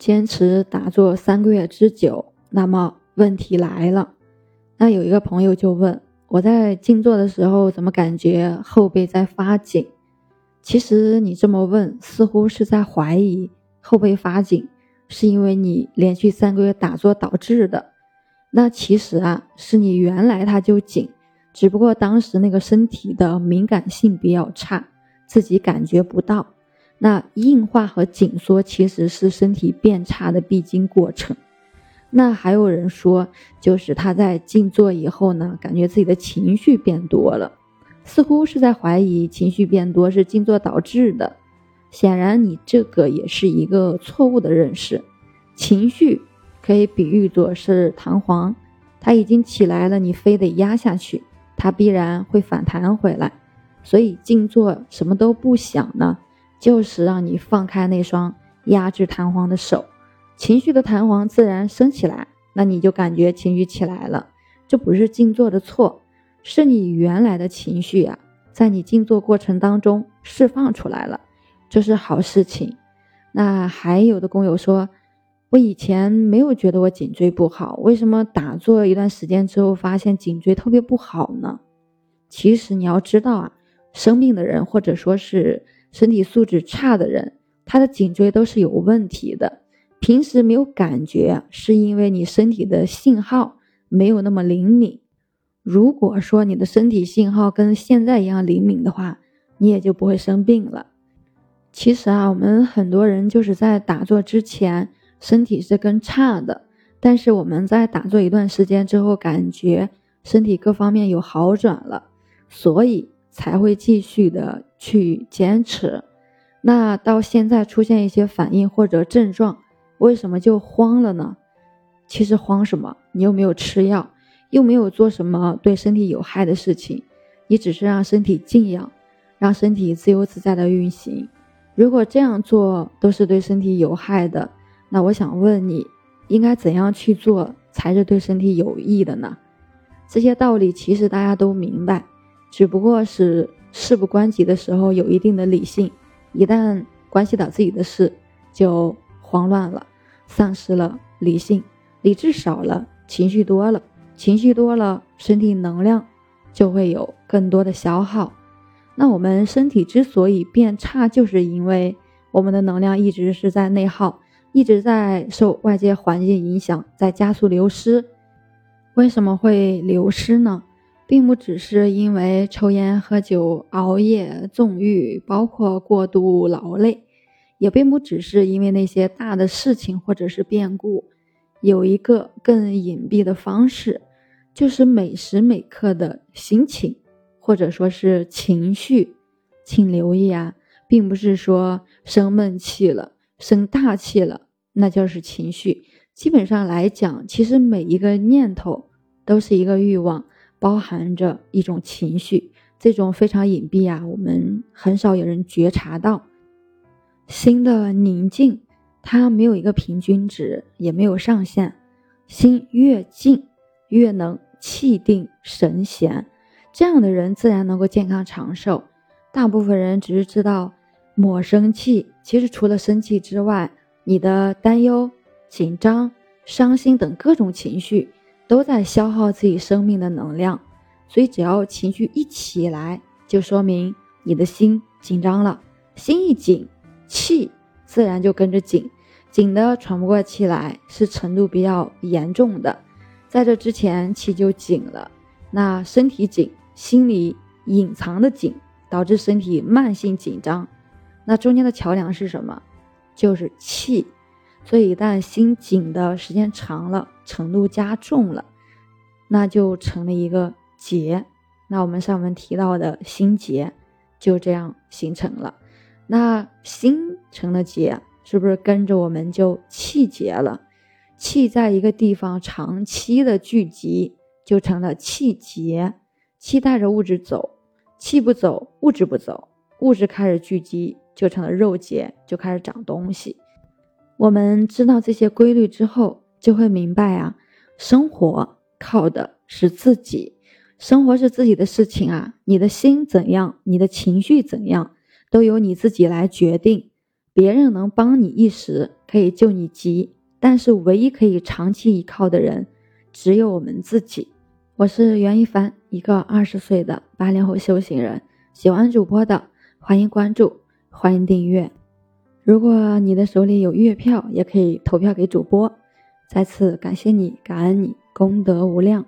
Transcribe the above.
坚持打坐三个月之久，那么问题来了。那有一个朋友就问我在静坐的时候，怎么感觉后背在发紧？其实你这么问，似乎是在怀疑后背发紧是因为你连续三个月打坐导致的。那其实啊，是你原来它就紧，只不过当时那个身体的敏感性比较差，自己感觉不到。那硬化和紧缩其实是身体变差的必经过程。那还有人说，就是他在静坐以后呢，感觉自己的情绪变多了，似乎是在怀疑情绪变多是静坐导致的。显然，你这个也是一个错误的认识。情绪可以比喻作是弹簧，它已经起来了，你非得压下去，它必然会反弹回来。所以静坐什么都不想呢？就是让你放开那双压制弹簧的手，情绪的弹簧自然升起来，那你就感觉情绪起来了。这不是静坐的错，是你原来的情绪啊，在你静坐过程当中释放出来了，这是好事情。那还有的工友说，我以前没有觉得我颈椎不好，为什么打坐一段时间之后发现颈椎特别不好呢？其实你要知道啊，生病的人或者说是。身体素质差的人，他的颈椎都是有问题的。平时没有感觉，是因为你身体的信号没有那么灵敏。如果说你的身体信号跟现在一样灵敏的话，你也就不会生病了。其实啊，我们很多人就是在打坐之前身体是更差的，但是我们在打坐一段时间之后，感觉身体各方面有好转了，所以。才会继续的去坚持，那到现在出现一些反应或者症状，为什么就慌了呢？其实慌什么？你又没有吃药，又没有做什么对身体有害的事情，你只是让身体静养，让身体自由自在的运行。如果这样做都是对身体有害的，那我想问你，应该怎样去做才是对身体有益的呢？这些道理其实大家都明白。只不过是事不关己的时候有一定的理性，一旦关系到自己的事，就慌乱了，丧失了理性，理智少了，情绪多了，情绪多了，身体能量就会有更多的消耗。那我们身体之所以变差，就是因为我们的能量一直是在内耗，一直在受外界环境影响，在加速流失。为什么会流失呢？并不只是因为抽烟、喝酒、熬夜、纵欲，包括过度劳累，也并不只是因为那些大的事情或者是变故。有一个更隐蔽的方式，就是每时每刻的心情，或者说是情绪。请留意啊，并不是说生闷气了、生大气了，那就是情绪。基本上来讲，其实每一个念头都是一个欲望。包含着一种情绪，这种非常隐蔽啊，我们很少有人觉察到。心的宁静，它没有一个平均值，也没有上限。心越静，越能气定神闲，这样的人自然能够健康长寿。大部分人只是知道抹生气，其实除了生气之外，你的担忧、紧张、伤心等各种情绪。都在消耗自己生命的能量，所以只要情绪一起来，就说明你的心紧张了。心一紧，气自然就跟着紧，紧的喘不过气来，是程度比较严重的。在这之前，气就紧了，那身体紧，心里隐藏的紧，导致身体慢性紧张。那中间的桥梁是什么？就是气。所以，一旦心紧的时间长了，程度加重了，那就成了一个结。那我们上文提到的心结就这样形成了。那心成了结，是不是跟着我们就气结了？气在一个地方长期的聚集，就成了气结。气带着物质走，气不走，物质不走，物质开始聚集，就成了肉结，就开始长东西。我们知道这些规律之后，就会明白啊，生活靠的是自己，生活是自己的事情啊。你的心怎样，你的情绪怎样，都由你自己来决定。别人能帮你一时可以救你急，但是唯一可以长期依靠的人，只有我们自己。我是袁一凡，一个二十岁的八零后修行人。喜欢主播的，欢迎关注，欢迎订阅。如果你的手里有月票，也可以投票给主播。再次感谢你，感恩你，功德无量。